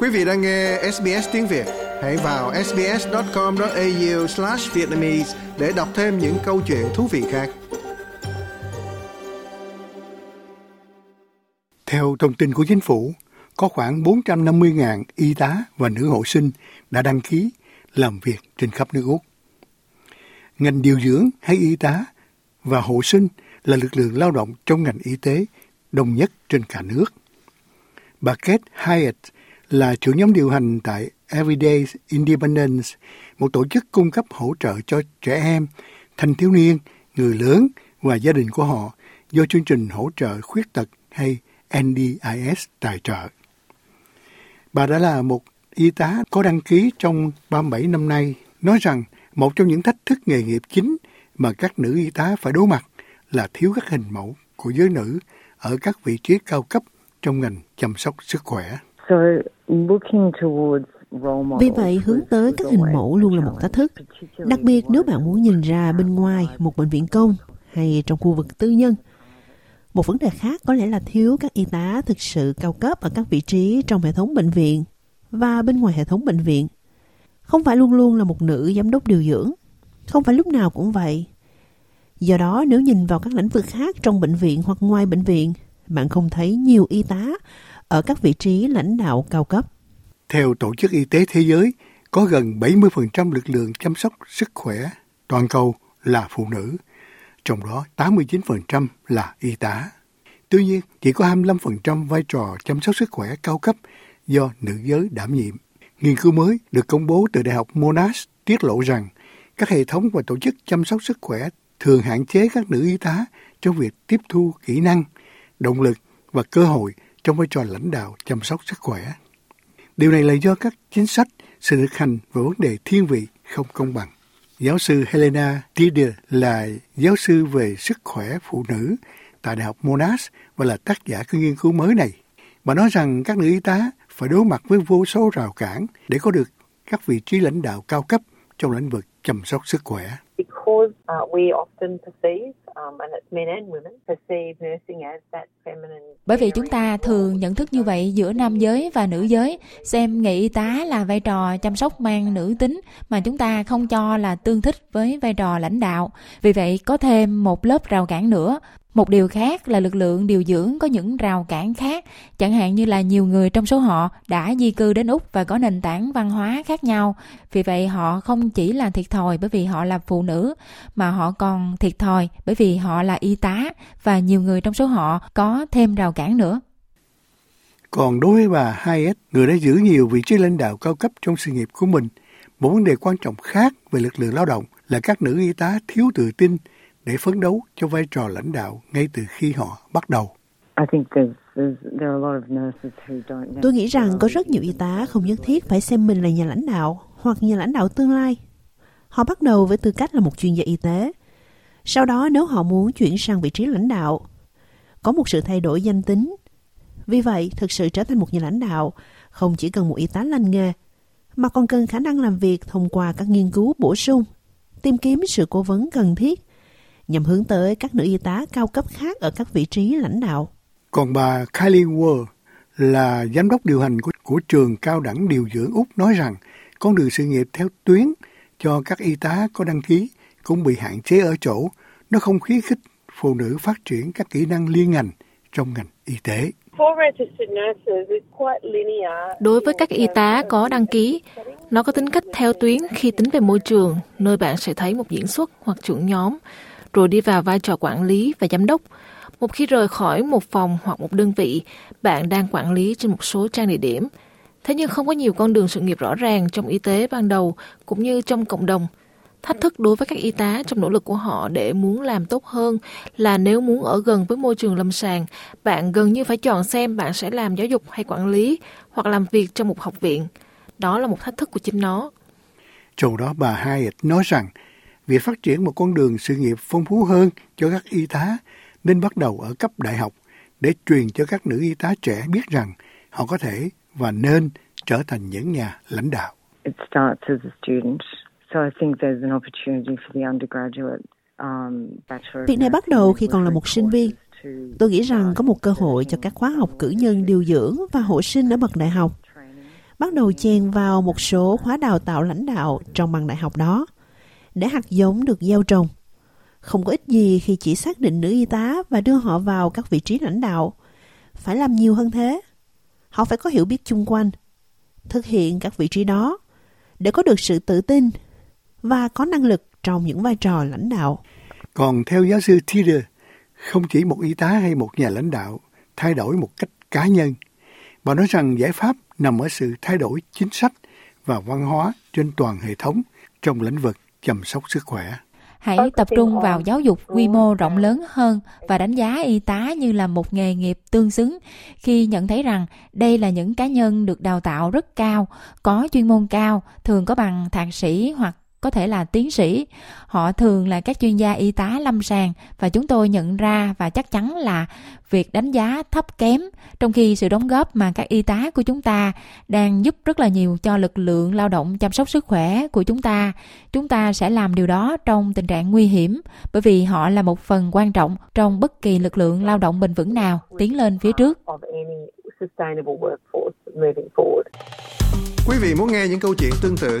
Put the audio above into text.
Quý vị đang nghe SBS tiếng Việt, hãy vào sbs.com.au/vietnamese để đọc thêm những câu chuyện thú vị khác. Theo thông tin của chính phủ, có khoảng 450.000 y tá và nữ hộ sinh đã đăng ký làm việc trên khắp nước Úc. Ngành điều dưỡng hay y tá và hộ sinh là lực lượng lao động trong ngành y tế đông nhất trên cả nước. Bà Kate Hyatt là trưởng nhóm điều hành tại Everyday Independence, một tổ chức cung cấp hỗ trợ cho trẻ em, thanh thiếu niên, người lớn và gia đình của họ do chương trình hỗ trợ khuyết tật hay NDIS tài trợ. Bà đã là một y tá có đăng ký trong 37 năm nay, nói rằng một trong những thách thức nghề nghiệp chính mà các nữ y tá phải đối mặt là thiếu các hình mẫu của giới nữ ở các vị trí cao cấp trong ngành chăm sóc sức khỏe. Vì vậy, hướng tới các hình mẫu luôn là một thách thức. Đặc biệt nếu bạn muốn nhìn ra bên ngoài một bệnh viện công hay trong khu vực tư nhân. Một vấn đề khác có lẽ là thiếu các y tá thực sự cao cấp ở các vị trí trong hệ thống bệnh viện và bên ngoài hệ thống bệnh viện. Không phải luôn luôn là một nữ giám đốc điều dưỡng. Không phải lúc nào cũng vậy. Do đó, nếu nhìn vào các lĩnh vực khác trong bệnh viện hoặc ngoài bệnh viện, bạn không thấy nhiều y tá ở các vị trí lãnh đạo cao cấp. Theo Tổ chức Y tế Thế giới, có gần 70% lực lượng chăm sóc sức khỏe toàn cầu là phụ nữ, trong đó 89% là y tá. Tuy nhiên, chỉ có 25% vai trò chăm sóc sức khỏe cao cấp do nữ giới đảm nhiệm. Nghiên cứu mới được công bố từ Đại học Monash tiết lộ rằng các hệ thống và tổ chức chăm sóc sức khỏe thường hạn chế các nữ y tá trong việc tiếp thu kỹ năng, động lực và cơ hội trong vai trò lãnh đạo chăm sóc sức khỏe. Điều này là do các chính sách, sự thực hành và vấn đề thiên vị không công bằng. Giáo sư Helena Tiede là giáo sư về sức khỏe phụ nữ tại Đại học Monash và là tác giả của nghiên cứu mới này. Bà nói rằng các nữ y tá phải đối mặt với vô số rào cản để có được các vị trí lãnh đạo cao cấp trong lĩnh vực chăm sóc sức khỏe. Because uh, we often perceive um, and it's men and women perceive nursing as that feminine. Bởi vì chúng ta thường nhận thức như vậy giữa nam giới và nữ giới, xem nghề y tá là vai trò chăm sóc mang nữ tính mà chúng ta không cho là tương thích với vai trò lãnh đạo. Vì vậy có thêm một lớp rào cản nữa một điều khác là lực lượng điều dưỡng có những rào cản khác, chẳng hạn như là nhiều người trong số họ đã di cư đến Úc và có nền tảng văn hóa khác nhau. Vì vậy họ không chỉ là thiệt thòi bởi vì họ là phụ nữ, mà họ còn thiệt thòi bởi vì họ là y tá và nhiều người trong số họ có thêm rào cản nữa. Còn đối với bà Hayes, người đã giữ nhiều vị trí lãnh đạo cao cấp trong sự nghiệp của mình, một vấn đề quan trọng khác về lực lượng lao động là các nữ y tá thiếu tự tin để phấn đấu cho vai trò lãnh đạo ngay từ khi họ bắt đầu. Tôi nghĩ rằng có rất nhiều y tá không nhất thiết phải xem mình là nhà lãnh đạo hoặc nhà lãnh đạo tương lai. Họ bắt đầu với tư cách là một chuyên gia y tế. Sau đó nếu họ muốn chuyển sang vị trí lãnh đạo, có một sự thay đổi danh tính. Vì vậy, thực sự trở thành một nhà lãnh đạo không chỉ cần một y tá lành nghề, mà còn cần khả năng làm việc thông qua các nghiên cứu bổ sung, tìm kiếm sự cố vấn cần thiết nhằm hướng tới các nữ y tá cao cấp khác ở các vị trí lãnh đạo. Còn bà Kylie Ward là giám đốc điều hành của, của trường cao đẳng điều dưỡng Úc nói rằng con đường sự nghiệp theo tuyến cho các y tá có đăng ký cũng bị hạn chế ở chỗ nó không khuyến khích phụ nữ phát triển các kỹ năng liên ngành trong ngành y tế. Đối với các y tá có đăng ký, nó có tính cách theo tuyến khi tính về môi trường, nơi bạn sẽ thấy một diễn xuất hoặc trưởng nhóm rồi đi vào vai trò quản lý và giám đốc. Một khi rời khỏi một phòng hoặc một đơn vị, bạn đang quản lý trên một số trang địa điểm. Thế nhưng không có nhiều con đường sự nghiệp rõ ràng trong y tế ban đầu cũng như trong cộng đồng. Thách thức đối với các y tá trong nỗ lực của họ để muốn làm tốt hơn là nếu muốn ở gần với môi trường lâm sàng, bạn gần như phải chọn xem bạn sẽ làm giáo dục hay quản lý hoặc làm việc trong một học viện. Đó là một thách thức của chính nó. Trong đó bà Hyatt nói rằng việc phát triển một con đường sự nghiệp phong phú hơn cho các y tá nên bắt đầu ở cấp đại học để truyền cho các nữ y tá trẻ biết rằng họ có thể và nên trở thành những nhà lãnh đạo. It starts as a student, so I think there's an opportunity for the undergraduate um, Việc này bắt đầu khi còn là một sinh viên. Tôi nghĩ rằng có một cơ hội cho các khóa học cử nhân điều dưỡng và hộ sinh ở bậc đại học. bắt đầu chèn vào một số khóa đào tạo lãnh đạo trong bằng đại học đó để hạt giống được gieo trồng. Không có ích gì khi chỉ xác định nữ y tá và đưa họ vào các vị trí lãnh đạo. Phải làm nhiều hơn thế. Họ phải có hiểu biết chung quanh, thực hiện các vị trí đó để có được sự tự tin và có năng lực trong những vai trò lãnh đạo. Còn theo giáo sư Tider, không chỉ một y tá hay một nhà lãnh đạo thay đổi một cách cá nhân, bà nói rằng giải pháp nằm ở sự thay đổi chính sách và văn hóa trên toàn hệ thống trong lĩnh vực chăm sóc sức khỏe. Hãy tập trung vào giáo dục quy mô rộng lớn hơn và đánh giá y tá như là một nghề nghiệp tương xứng khi nhận thấy rằng đây là những cá nhân được đào tạo rất cao, có chuyên môn cao, thường có bằng thạc sĩ hoặc có thể là tiến sĩ. Họ thường là các chuyên gia y tá lâm sàng và chúng tôi nhận ra và chắc chắn là việc đánh giá thấp kém, trong khi sự đóng góp mà các y tá của chúng ta đang giúp rất là nhiều cho lực lượng lao động chăm sóc sức khỏe của chúng ta. Chúng ta sẽ làm điều đó trong tình trạng nguy hiểm, bởi vì họ là một phần quan trọng trong bất kỳ lực lượng lao động bền vững nào tiến lên phía trước. Quý vị muốn nghe những câu chuyện tương tự